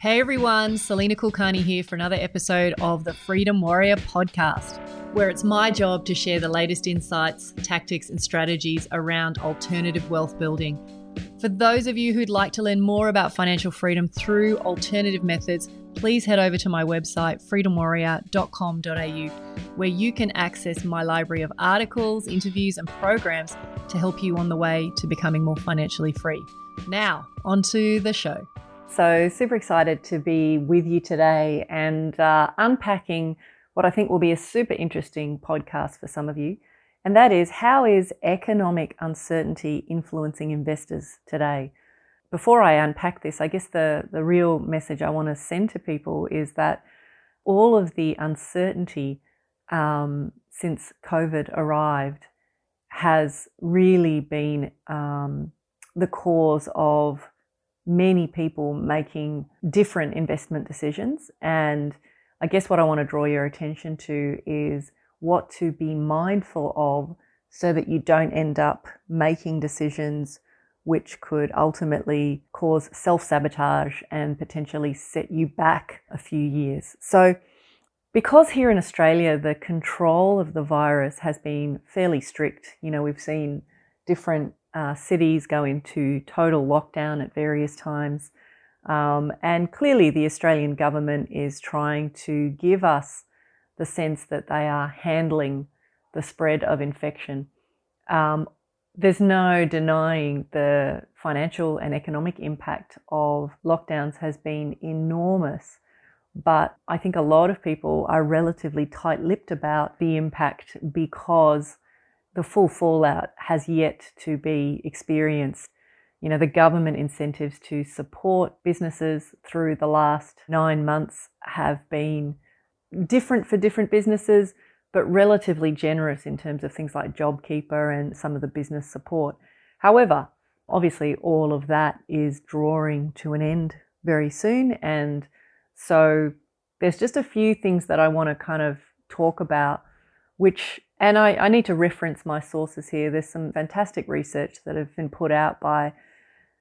Hey everyone, Salena Kulkarni here for another episode of the Freedom Warrior podcast, where it's my job to share the latest insights, tactics, and strategies around alternative wealth building. For those of you who'd like to learn more about financial freedom through alternative methods, please head over to my website, freedomwarrior.com.au, where you can access my library of articles, interviews, and programs to help you on the way to becoming more financially free. Now, on to the show. So, super excited to be with you today and uh, unpacking what I think will be a super interesting podcast for some of you. And that is how is economic uncertainty influencing investors today? Before I unpack this, I guess the, the real message I want to send to people is that all of the uncertainty um, since COVID arrived has really been um, the cause of many people making different investment decisions. And I guess what I want to draw your attention to is what to be mindful of so that you don't end up making decisions which could ultimately cause self sabotage and potentially set you back a few years. So, because here in Australia, the control of the virus has been fairly strict, you know, we've seen different uh, cities go into total lockdown at various times. Um, and clearly, the Australian government is trying to give us the sense that they are handling the spread of infection. Um, there's no denying the financial and economic impact of lockdowns has been enormous. But I think a lot of people are relatively tight lipped about the impact because the full fallout has yet to be experienced. You know, the government incentives to support businesses through the last nine months have been different for different businesses, but relatively generous in terms of things like JobKeeper and some of the business support. However, obviously, all of that is drawing to an end very soon. And so there's just a few things that I want to kind of talk about, which and I, I, need to reference my sources here. There's some fantastic research that have been put out by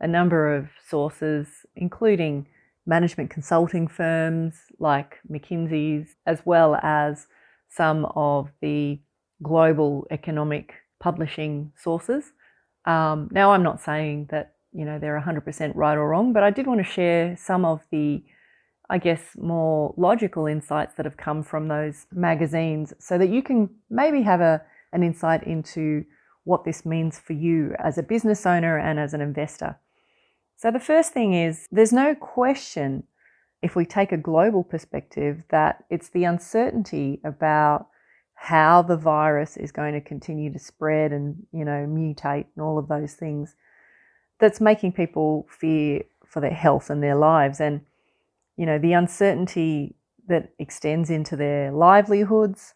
a number of sources, including management consulting firms like McKinsey's, as well as some of the global economic publishing sources. Um, now, I'm not saying that you know they're 100% right or wrong, but I did want to share some of the I guess, more logical insights that have come from those magazines so that you can maybe have a, an insight into what this means for you as a business owner and as an investor. So, the first thing is there's no question, if we take a global perspective, that it's the uncertainty about how the virus is going to continue to spread and, you know, mutate and all of those things that's making people fear for their health and their lives. And you know, the uncertainty that extends into their livelihoods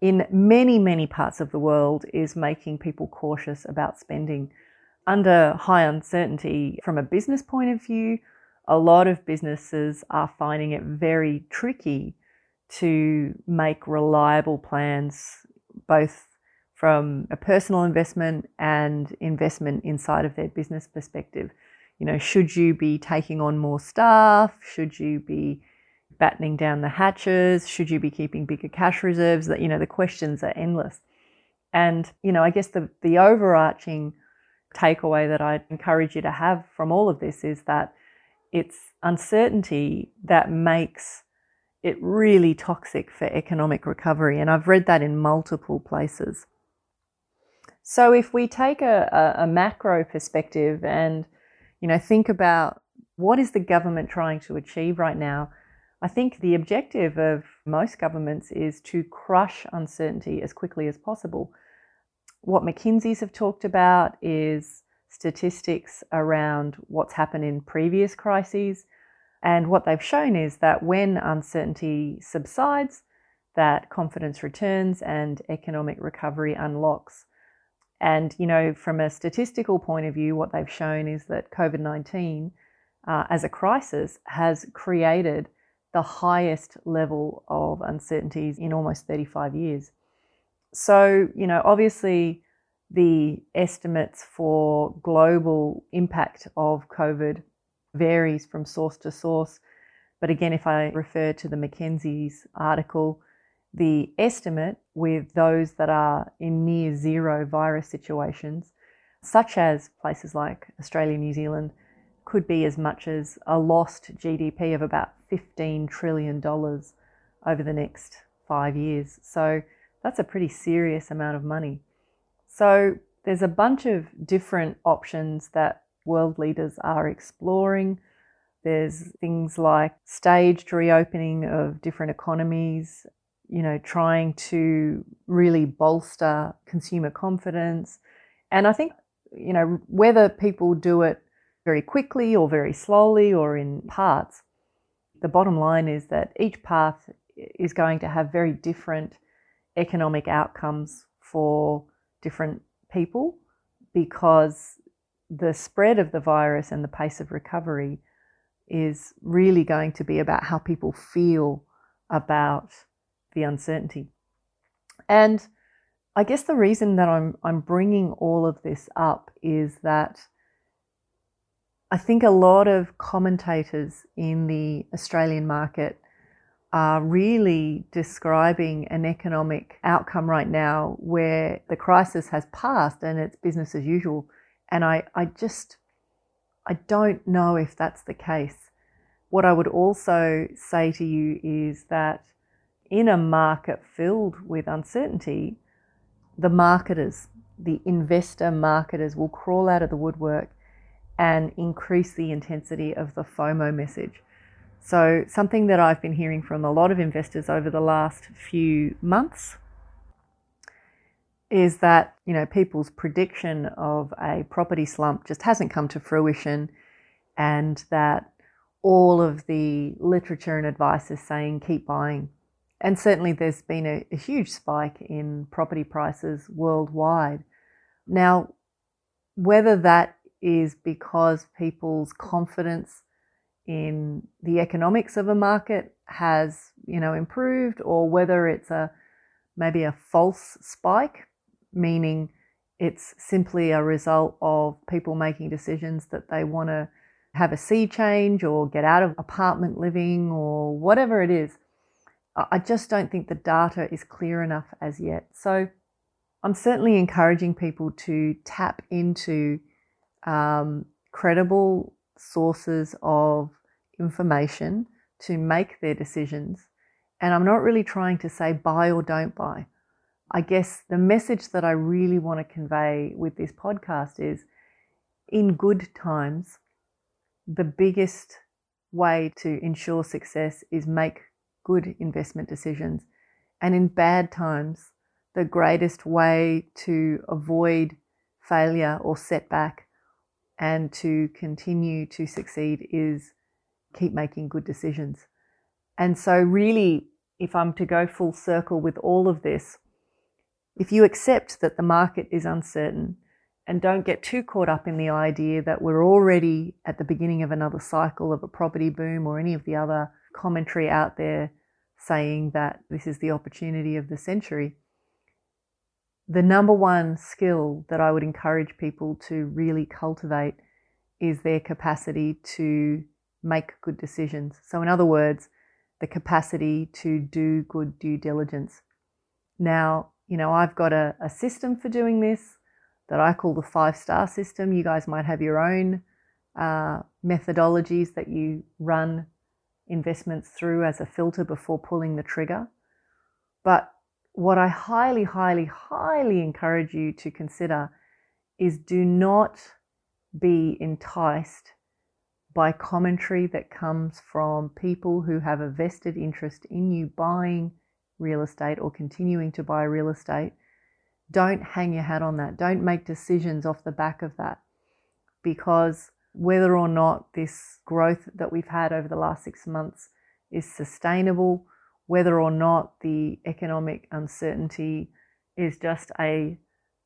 in many, many parts of the world is making people cautious about spending. Under high uncertainty, from a business point of view, a lot of businesses are finding it very tricky to make reliable plans, both from a personal investment and investment inside of their business perspective you know, should you be taking on more staff? Should you be battening down the hatches? Should you be keeping bigger cash reserves? That you know, the questions are endless. And you know, I guess the the overarching takeaway that I encourage you to have from all of this is that it's uncertainty that makes it really toxic for economic recovery. And I've read that in multiple places. So if we take a, a, a macro perspective and you know, think about what is the government trying to achieve right now? I think the objective of most governments is to crush uncertainty as quickly as possible. What McKinsey's have talked about is statistics around what's happened in previous crises. And what they've shown is that when uncertainty subsides, that confidence returns and economic recovery unlocks. And, you know, from a statistical point of view, what they've shown is that COVID 19 uh, as a crisis has created the highest level of uncertainties in almost 35 years. So, you know, obviously the estimates for global impact of COVID varies from source to source. But again, if I refer to the McKinsey's article, the estimate with those that are in near zero virus situations, such as places like Australia, New Zealand, could be as much as a lost GDP of about $15 trillion over the next five years. So that's a pretty serious amount of money. So there's a bunch of different options that world leaders are exploring. There's things like staged reopening of different economies, you know, trying to really bolster consumer confidence. And I think, you know, whether people do it very quickly or very slowly or in parts, the bottom line is that each path is going to have very different economic outcomes for different people because the spread of the virus and the pace of recovery is really going to be about how people feel about the uncertainty. And I guess the reason that I'm I'm bringing all of this up is that I think a lot of commentators in the Australian market are really describing an economic outcome right now where the crisis has passed and it's business as usual. And I, I just, I don't know if that's the case. What I would also say to you is that in a market filled with uncertainty, the marketers, the investor marketers will crawl out of the woodwork and increase the intensity of the FOMO message. So, something that I've been hearing from a lot of investors over the last few months is that, you know, people's prediction of a property slump just hasn't come to fruition and that all of the literature and advice is saying keep buying. And certainly there's been a, a huge spike in property prices worldwide. Now, whether that is because people's confidence in the economics of a market has, you know, improved or whether it's a maybe a false spike, meaning it's simply a result of people making decisions that they want to have a sea change or get out of apartment living or whatever it is. I just don't think the data is clear enough as yet. So I'm certainly encouraging people to tap into um, credible sources of information to make their decisions. And I'm not really trying to say buy or don't buy. I guess the message that I really want to convey with this podcast is in good times, the biggest way to ensure success is make good investment decisions. And in bad times, the greatest way to avoid failure or setback and to continue to succeed is keep making good decisions. And so, really, if I'm to go full circle with all of this, if you accept that the market is uncertain and don't get too caught up in the idea that we're already at the beginning of another cycle of a property boom or any of the other commentary out there saying that this is the opportunity of the century, the number one skill that I would encourage people to really cultivate is their capacity to make good decisions. So, in other words, the capacity to do good due diligence. Now, you know, I've got a, a system for doing this that I call the five star system. You guys might have your own uh, methodologies that you run investments through as a filter before pulling the trigger. But what I highly, highly, highly encourage you to consider is do not be enticed by commentary that comes from people who have a vested interest in you buying real estate or continuing to buy real estate. Don't hang your hat on that. Don't make decisions off the back of that because whether or not this growth that we've had over the last six months is sustainable whether or not the economic uncertainty is just a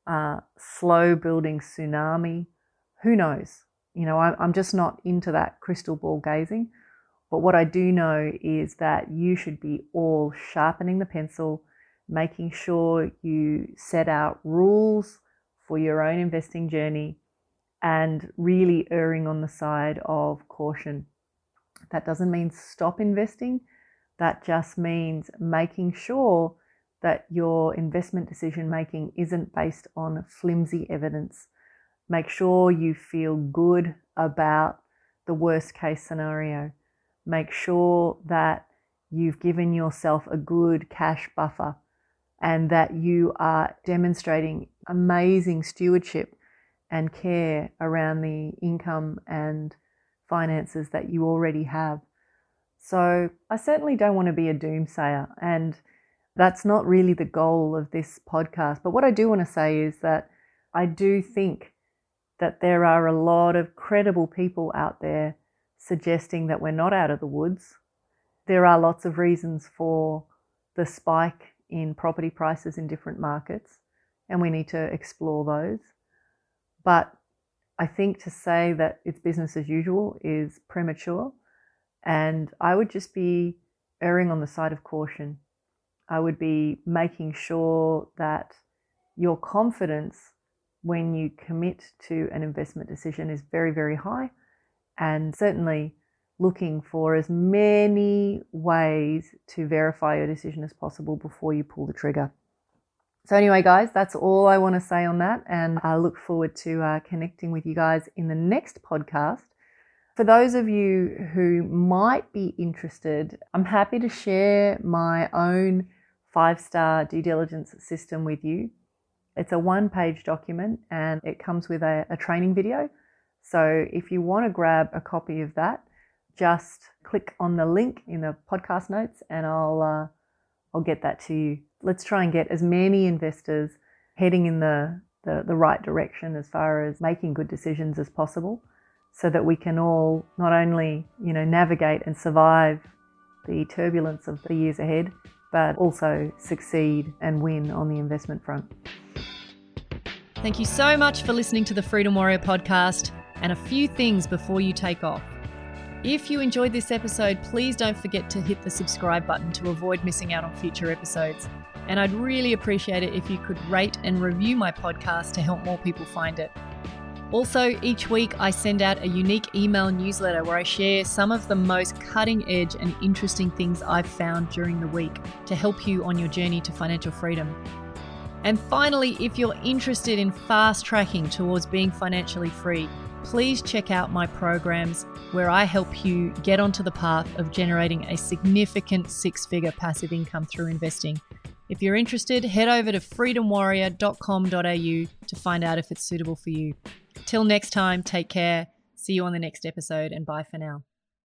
uh, slow building tsunami, who knows? You know, I, I'm just not into that crystal ball gazing. But what I do know is that you should be all sharpening the pencil, making sure you set out rules for your own investing journey, and really erring on the side of caution. That doesn't mean stop investing. That just means making sure that your investment decision making isn't based on flimsy evidence. Make sure you feel good about the worst case scenario. Make sure that you've given yourself a good cash buffer and that you are demonstrating amazing stewardship and care around the income and finances that you already have. So I certainly don't want to be a doomsayer, and that's not really the goal of this podcast. But what I do want to say is that I do think that there are a lot of credible people out there suggesting that we're not out of the woods. There are lots of reasons for the spike in property prices in different markets, and we need to explore those. But I think to say that it's business as usual is premature. And I would just be erring on the side of caution. I would be making sure that your confidence when you commit to an investment decision is very, very high. And certainly looking for as many ways to verify your decision as possible before you pull the trigger. So, anyway, guys, that's all I want to say on that. And I look forward to uh, connecting with you guys in the next podcast. For those of you who might be interested, I'm happy to share my own five star due diligence system with you. It's a one page document and it comes with a, a training video. So, if you want to grab a copy of that, just click on the link in the podcast notes and I'll, uh, I'll get that to you let's try and get as many investors heading in the, the, the right direction as far as making good decisions as possible so that we can all not only you know navigate and survive the turbulence of the years ahead but also succeed and win on the investment front. Thank you so much for listening to the Freedom Warrior podcast and a few things before you take off. If you enjoyed this episode, please don't forget to hit the subscribe button to avoid missing out on future episodes. And I'd really appreciate it if you could rate and review my podcast to help more people find it. Also, each week I send out a unique email newsletter where I share some of the most cutting edge and interesting things I've found during the week to help you on your journey to financial freedom. And finally, if you're interested in fast tracking towards being financially free, please check out my programs where I help you get onto the path of generating a significant six figure passive income through investing. If you're interested, head over to freedomwarrior.com.au to find out if it's suitable for you. Till next time, take care. See you on the next episode, and bye for now.